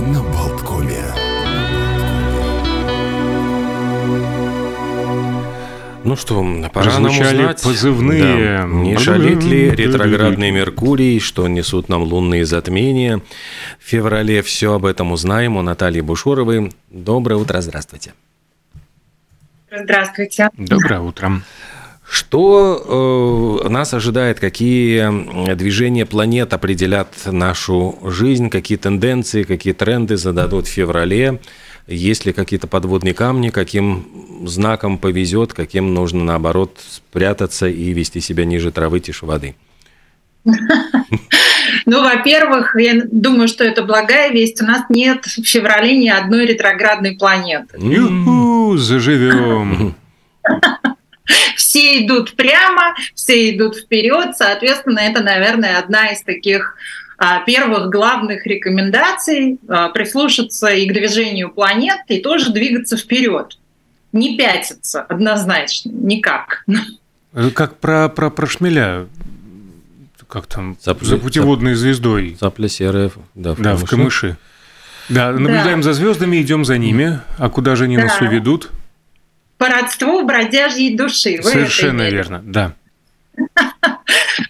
на Болткоме. Ну что, пора нам узнать, позывные. да, не шалит ли ретроградный Меркурий, что несут нам лунные затмения. В феврале все об этом узнаем у Натальи Бушуровой. Доброе утро, здравствуйте. Здравствуйте. Доброе утро. Что э, нас ожидает, какие движения планет определят нашу жизнь, какие тенденции, какие тренды зададут в феврале, есть ли какие-то подводные камни, каким знаком повезет, каким нужно, наоборот, спрятаться и вести себя ниже травы, тише воды? Ну, во-первых, я думаю, что это благая весть. У нас нет в феврале ни одной ретроградной планеты. Юху, заживем. Все идут прямо, все идут вперед. Соответственно, это, наверное, одна из таких а, первых главных рекомендаций а, прислушаться и к движению планет, и тоже двигаться вперед. Не пятиться однозначно, никак. Как про, про, про шмеля. Как там? Цапля- за путеводной звездой. Цапля серая, да, в Да, в камыши. Да, наблюдаем за звездами, идем за ними. А куда же они Да. нас уведут? По родству бродяжьей души. Вы Совершенно верно, да.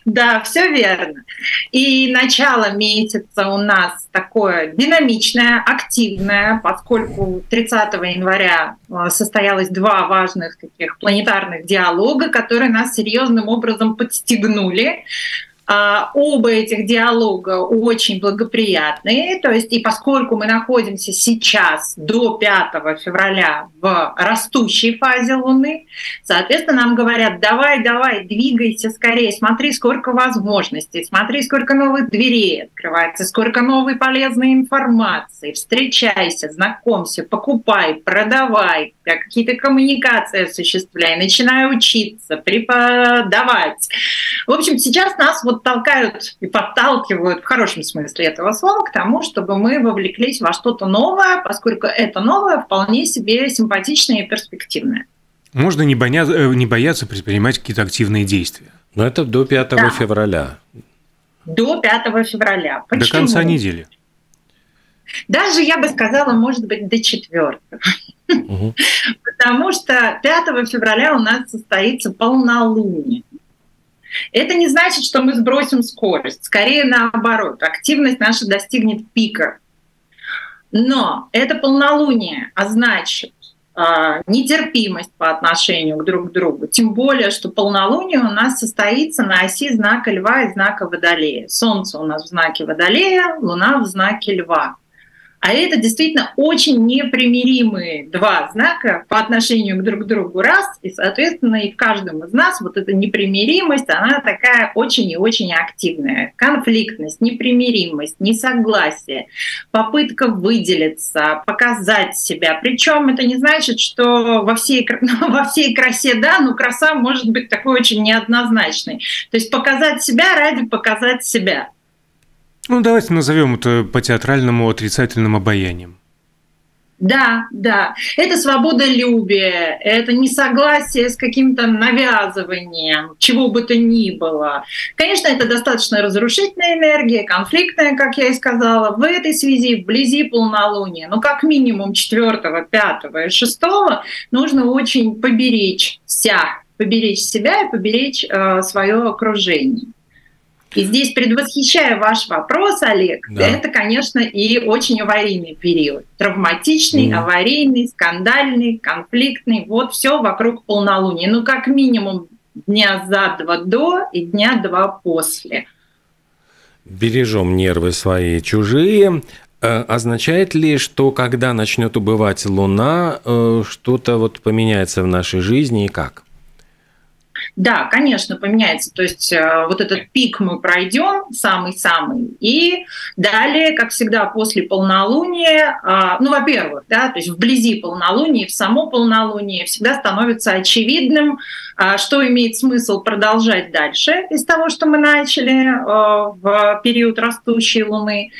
Да, все верно. И начало месяца у нас такое динамичное, активное, поскольку 30 января э, состоялось два важных таких планетарных диалога, которые нас серьезным образом подстегнули. А, Оба этих диалога очень благоприятные, то есть и поскольку мы находимся сейчас до 5 февраля в растущей фазе Луны, соответственно, нам говорят, давай, давай, двигайся скорее, смотри, сколько возможностей, смотри, сколько новых дверей открывается, сколько новой полезной информации, встречайся, знакомься, покупай, продавай, какие-то коммуникации осуществляй, начинай учиться, преподавать. В общем, сейчас нас вот толкают и подталкивают в хорошем смысле этого слова к тому, чтобы мы вовлеклись во что-то новое, поскольку это новое вполне себе симпатичное и перспективное. Можно не, боя- э, не бояться предпринимать какие-то активные действия. Но это до 5 Да. февраля. До 5 февраля. До Почему? конца недели. Даже, я бы сказала, может быть, до 4. Мгм. Потому что 5 февраля у нас состоится полнолуние. Это не значит, что мы сбросим скорость. Скорее наоборот. Активность наша достигнет пика. Но это полнолуние, а значит а, нетерпимость по отношению к друг другу. Тем более, что полнолуние у нас состоится на оси знака Льва и знака Водолея. Солнце у нас в знаке Водолея, Луна в знаке Льва. А это действительно очень непримиримые два знака по отношению к друг другу раз, и, соответственно, и в каждом из нас вот эта непримиримость, она такая очень и очень активная. Конфликтность, непримиримость, несогласие, попытка выделиться, показать себя. Причем это не значит, что во всей, кра- во всей красе, да, но краса может быть такой очень неоднозначной. То есть показать себя ради показать себя. Ну, давайте назовем это по-театральному отрицательным обаянием. Да, да. Это свободолюбие, это несогласие с каким-то навязыванием, чего бы то ни было. Конечно, это достаточно разрушительная энергия, конфликтная, как я и сказала. В этой связи, вблизи полнолуния, ну, как минимум 4, 5 и 6 нужно очень поберечься, поберечь себя и поберечь э, свое окружение. И здесь, предвосхищая ваш вопрос, Олег, Да. это, конечно, и очень аварийный период. Травматичный, Мгм. аварийный, скандальный, конфликтный. Вот все вокруг полнолуния. Ну, как минимум дня за два до и дня два после. Бережем нервы свои чужие. Э, Означает ли, что когда начнет убывать Луна, э, что-то вот поменяется в нашей жизни и как? Да, конечно, поменяется. То есть э, вот этот пик мы пройдем, самый-самый, и далее, как всегда, после полнолуния, э, ну, во-первых, да, то есть вблизи полнолуния, в само полнолуние всегда становится очевидным, э, что имеет смысл продолжать дальше из того, что мы начали э, в период растущей Луны,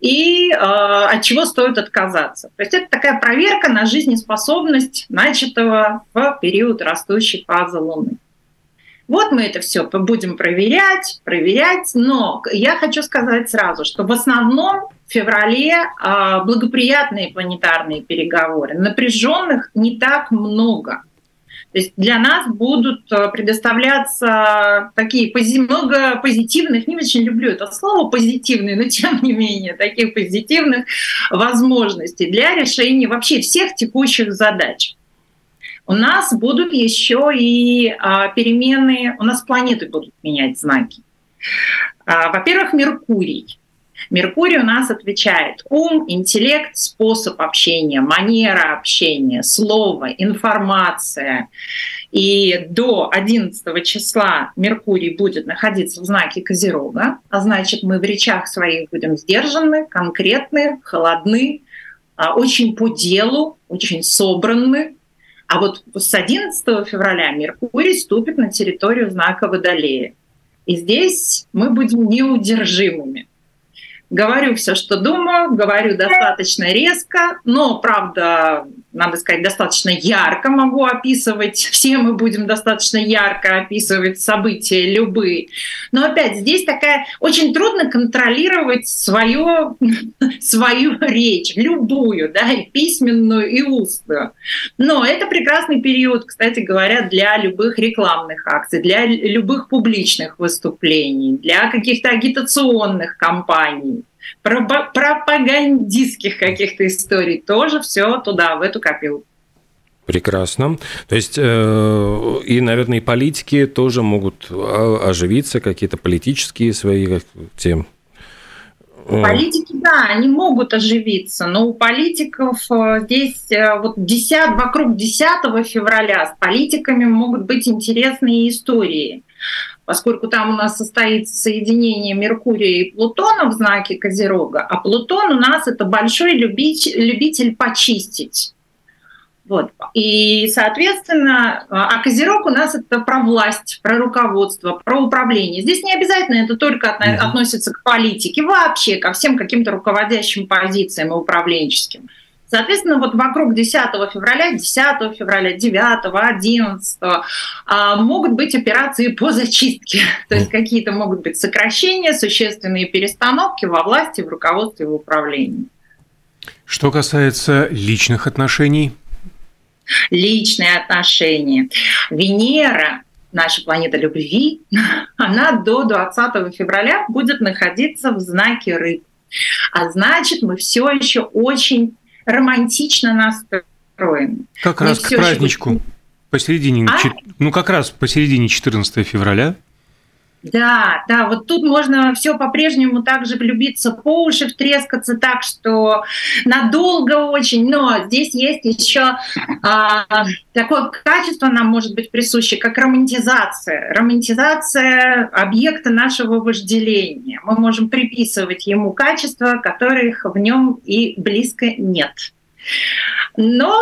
и э, от чего стоит отказаться. То есть это такая проверка на жизнеспособность начатого в период растущей фазы Луны. Вот мы это все будем проверять, проверять, но я хочу сказать сразу, что в основном в феврале а, благоприятные планетарные переговоры. Напряженных не так много. То есть для нас будут э, предоставляться такие много позитивных, не очень люблю это слово позитивные, но тем не менее таких позитивных возможностей для решения вообще всех текущих задач. У нас будут еще и а, перемены, у нас планеты будут менять знаки. А, во-первых, Меркурий. Меркурий у нас отвечает ум, интеллект, способ общения, манера общения, слово, информация. И до 11 числа Меркурий будет находиться в знаке Козерога, а значит мы в речах своих будем сдержаны, конкретны, холодны, а, очень по делу, очень собраны. А вот с 11 февраля Меркурий ступит на территорию знака Водолея. И здесь мы будем неудержимыми. Говорю все, что думаю, говорю достаточно резко, но, правда, надо сказать, достаточно ярко могу описывать. Все мы будем достаточно ярко описывать события любые. Но опять здесь такая очень трудно контролировать свою, свою речь, любую, да, и письменную, и устную. Но это прекрасный период, кстати говоря, для любых рекламных акций, для любых публичных выступлений, для каких-то агитационных кампаний пропагандистских каких-то историй, тоже все туда, в эту копилку. Прекрасно. То есть, э, и, наверное, и политики тоже могут оживиться, какие-то политические свои темы. Политики, да, они могут оживиться, но у политиков э, здесь э, вот 10, вокруг 10 февраля с политиками могут быть интересные истории поскольку там у нас состоится соединение Меркурия и Плутона в знаке Козерога, а Плутон у нас это большой любитель, любитель почистить. Вот. И, соответственно, а Козерог у нас это про власть, про руководство, про управление. Здесь не обязательно это только относится к политике, вообще ко всем каким-то руководящим позициям и управленческим. Соответственно, вот вокруг 10 февраля, 10 февраля, 9, 11 могут быть операции по зачистке. То есть какие-то могут быть сокращения, существенные перестановки во власти, в руководстве, в управлении. Что касается личных отношений? Личные отношения. Венера наша планета любви, она до 20 февраля будет находиться в знаке рыб. А значит, мы все еще очень романтично настроен. Как Мы раз к праздничку. Еще... Посередине, а? ну как раз посередине 14 февраля. Да, да, вот тут можно все по-прежнему также влюбиться по уши, втрескаться так, что надолго очень, но здесь есть еще а, такое качество нам может быть присуще, как романтизация. Романтизация объекта нашего вожделения. Мы можем приписывать ему качества, которых в нем и близко нет. Но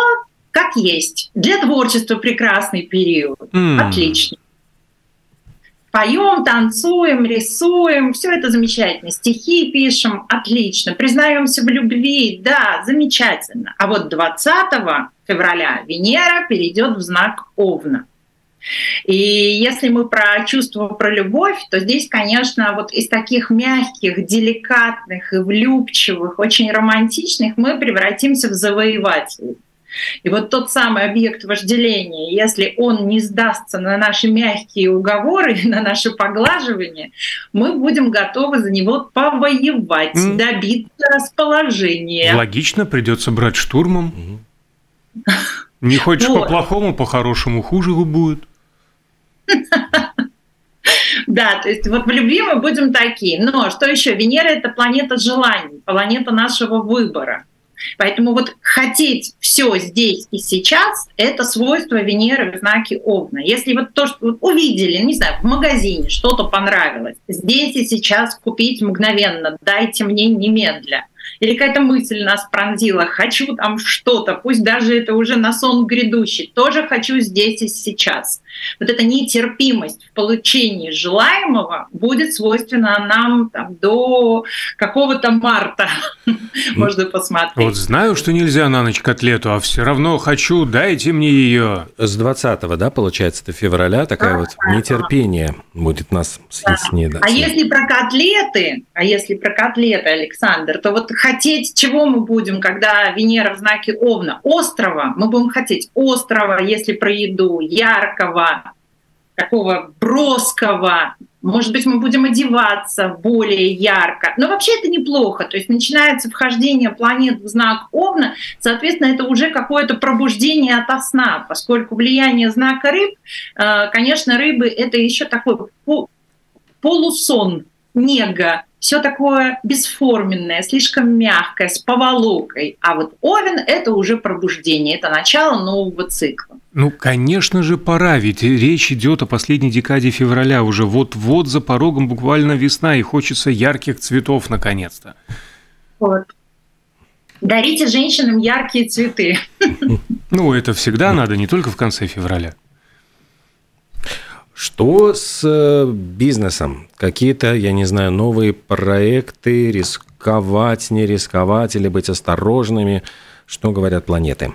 как есть. Для творчества прекрасный период. Mm. Отлично поем, танцуем, рисуем, все это замечательно. Стихи пишем, отлично. Признаемся в любви, да, замечательно. А вот 20 февраля Венера перейдет в знак Овна. И если мы про чувство, про любовь, то здесь, конечно, вот из таких мягких, деликатных и влюбчивых, очень романтичных мы превратимся в завоевателей. И вот тот самый объект вожделения, если он не сдастся на наши мягкие уговоры, на наше поглаживание, мы будем готовы за него повоевать, mm. добиться расположения. Логично, придется брать штурмом. Не хочешь вот. по-плохому, по-хорошему хуже будет. Да, то есть вот в любви мы будем такие. Но что еще? Венера — это планета желаний, планета нашего выбора. Поэтому вот хотеть все здесь и сейчас – это свойство Венеры в знаке Овна. Если вот то, что увидели, не знаю, в магазине что-то понравилось, здесь и сейчас купить мгновенно, дайте мне немедля. Или какая-то мысль нас пронзила, хочу там что-то, пусть даже это уже на сон грядущий, тоже хочу здесь и сейчас – вот эта нетерпимость в получении желаемого будет свойственна нам там, до какого-то марта. Можно посмотреть. Вот знаю, что нельзя на ночь котлету, а все равно хочу, дайте мне ее. С 20 да, получается, до февраля такая вот нетерпение будет нас съесть. А если про котлеты, а если про котлеты, Александр, то вот хотеть чего мы будем, когда Венера в знаке Овна? Острова. Мы будем хотеть острова, если про еду, яркого, такого броского. Может быть, мы будем одеваться более ярко. Но вообще это неплохо. То есть начинается вхождение планет в знак Овна, соответственно, это уже какое-то пробуждение от сна, поскольку влияние знака рыб, э, конечно, рыбы — это еще такой полусон, нега, все такое бесформенное, слишком мягкое, с поволокой. А вот Овен – это уже пробуждение, это начало нового цикла. Ну, конечно же, пора, ведь речь идет о последней декаде февраля. Уже вот-вот за порогом буквально весна, и хочется ярких цветов наконец-то. Вот. Дарите женщинам яркие цветы. Ну, это всегда надо, не только в конце февраля. Что с э, бизнесом? Какие-то, я не знаю, новые проекты, рисковать, не рисковать или быть осторожными? Что говорят планеты?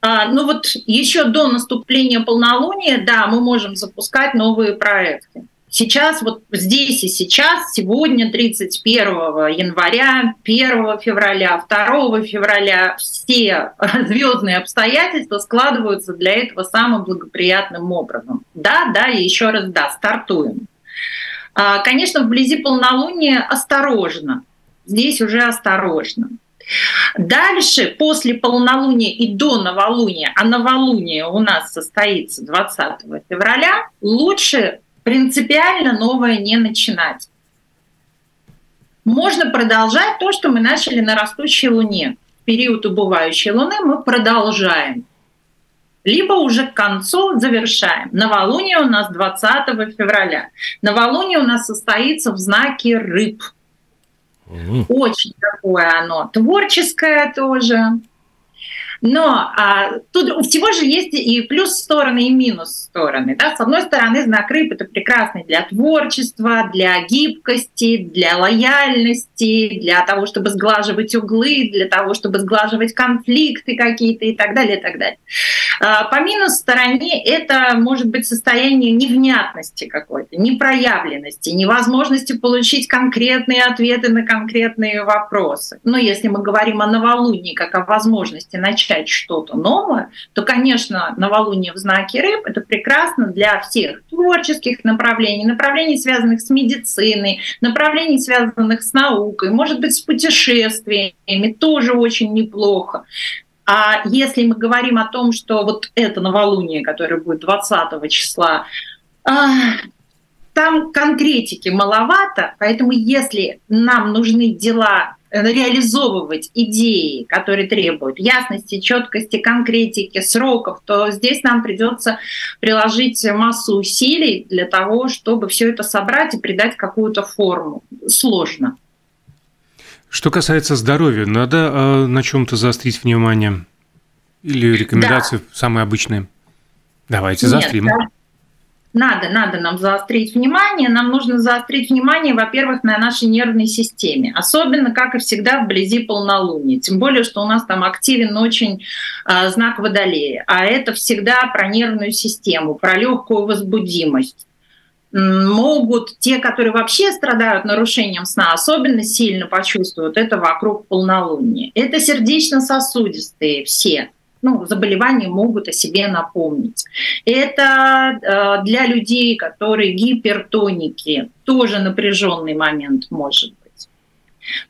А, ну вот еще до наступления полнолуния, да, мы можем запускать новые проекты. Сейчас, вот здесь и сейчас, сегодня, 31 января, 1 февраля, 2 февраля, все звездные обстоятельства складываются для этого самым благоприятным образом. Да, да, и еще раз да, стартуем. А, конечно, вблизи полнолуния осторожно. Здесь уже осторожно. Дальше, после полнолуния и до новолуния, а новолуние у нас состоится 20 февраля, лучше принципиально новое не начинать. Можно продолжать то, что мы начали на растущей Луне. В период убывающей Луны мы продолжаем. Либо уже к концу завершаем. Новолуние у нас 20 февраля. Новолуние у нас состоится в знаке рыб. Очень такое оно творческое тоже. Но а, тут у всего же есть и плюс стороны, и минус стороны. Да? С одной стороны, знак рыб это прекрасный для творчества, для гибкости, для лояльности, для того, чтобы сглаживать углы, для того, чтобы сглаживать конфликты какие-то и так далее, и так далее. А, по минус стороне это может быть состояние невнятности какой-то, непроявленности, невозможности получить конкретные ответы на конкретные вопросы. Но если мы говорим о новолунии как о возможности начать изучать что-то новое, то, конечно, новолуние в знаке рыб — это прекрасно для всех творческих направлений, направлений, связанных с медициной, направлений, связанных с наукой, может быть, с путешествиями, тоже очень неплохо. А если мы говорим о том, что вот это новолуние, которое будет 20 числа, а, там конкретики маловато, поэтому если нам нужны дела реализовывать идеи, которые требуют ясности, четкости, конкретики, сроков, то здесь нам придется приложить массу усилий для того, чтобы все это собрать и придать какую-то форму. Сложно. Что касается здоровья, надо э, на чем-то заострить внимание? Или рекомендации да. самые обычные? Давайте Нет, заострим. Да надо, надо нам заострить внимание. Нам нужно заострить внимание, во-первых, на нашей нервной системе. Особенно, как и всегда, вблизи полнолуния. Тем более, что у нас там активен очень э, знак Водолея. А это всегда про нервную систему, про легкую возбудимость могут те, которые вообще страдают нарушением сна, особенно сильно почувствуют это вокруг полнолуния. Это сердечно-сосудистые все ну, заболевания могут о себе напомнить. Это э, для людей, которые гипертоники, тоже напряженный момент может быть.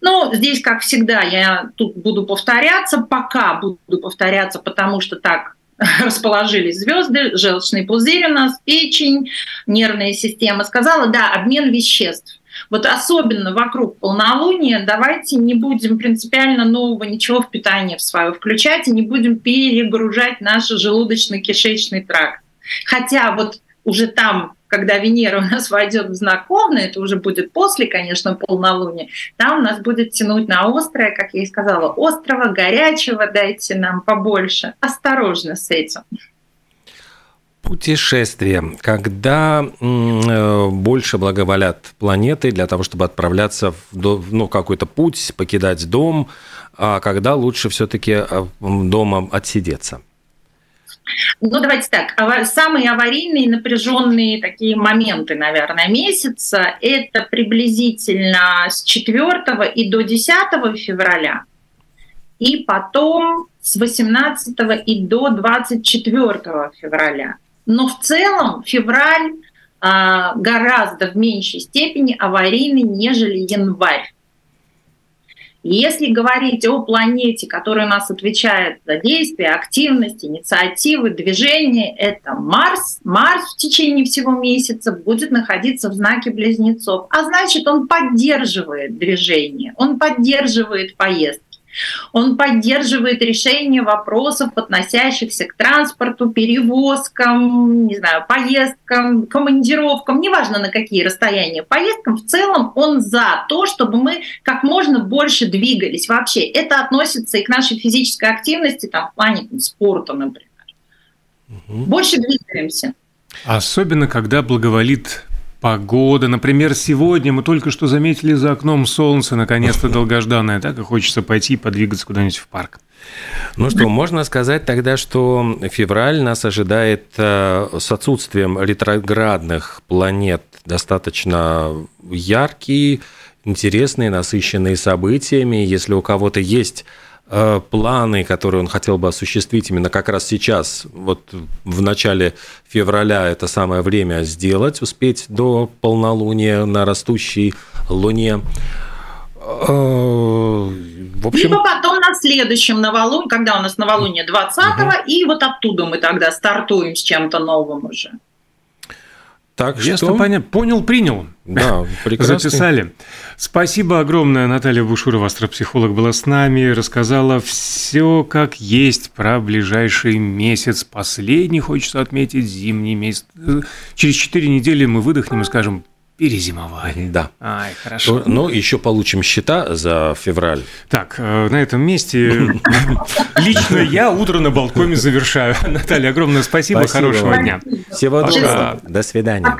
Ну, здесь, как всегда, я тут буду повторяться, пока буду повторяться, потому что так расположились звезды, желчный пузырь у нас, печень, нервная система. Сказала, да, обмен веществ. Вот особенно вокруг полнолуния давайте не будем принципиально нового ничего в питание в свое включать и не будем перегружать наш желудочно-кишечный тракт. Хотя вот уже там, когда Венера у нас войдет в знак это уже будет после, конечно, полнолуния, там нас будет тянуть на острое, как я и сказала, острого, горячего, дайте нам побольше. Осторожно с этим. Путешествие. Когда э, больше благоволят планеты для того, чтобы отправляться в ну, какой-то путь, покидать дом, а когда лучше все-таки э, дома отсидеться? Ну, давайте так. Самые аварийные, напряженные такие моменты, наверное, месяца – это приблизительно с 4 и до 10 февраля, и потом с 18 и до 24 февраля. Но в целом февраль а, гораздо в меньшей степени аварийный, нежели январь. Если говорить о планете, которая у нас отвечает за действия, активность, инициативы, движения, это Марс. Марс в течение всего месяца будет находиться в знаке близнецов, а значит он поддерживает движение, он поддерживает поездки. Он поддерживает решение вопросов, относящихся к транспорту, перевозкам, не знаю, поездкам, командировкам, неважно на какие расстояния, поездкам. В целом он за то, чтобы мы как можно больше двигались. Вообще это относится и к нашей физической активности, там, в плане там, спорта, например. Угу. Больше двигаемся. Особенно, когда благоволит Погода, например, сегодня мы только что заметили за окном солнце, наконец-то долгожданное, так и хочется пойти и подвигаться куда-нибудь в парк. Ну что, можно сказать тогда, что февраль нас ожидает э, с отсутствием ретроградных планет достаточно яркий, интересный, насыщенный событиями. Если у кого-то есть планы, которые он хотел бы осуществить именно как раз сейчас, вот в начале февраля это самое время сделать, успеть до полнолуния на растущей луне. Э, в общем... Либо потом на следующем новолуние, когда у нас новолуние 20-го, угу. и вот оттуда мы тогда стартуем с чем-то новым уже. Так Ясно, что... понятно. Понял, принял. Да, прекрасно. Записали. Спасибо огромное. Наталья Бушурова, астропсихолог, была с нами, рассказала все как есть про ближайший месяц. Последний, хочется отметить, зимний месяц. Через четыре недели мы выдохнем и скажем Перезимовали. Да. Ай, хорошо. Ну, еще получим счета за февраль. Так, э, на этом месте лично я утро на балконе завершаю. Наталья, огромное спасибо, хорошего дня. Всего доброго. До свидания.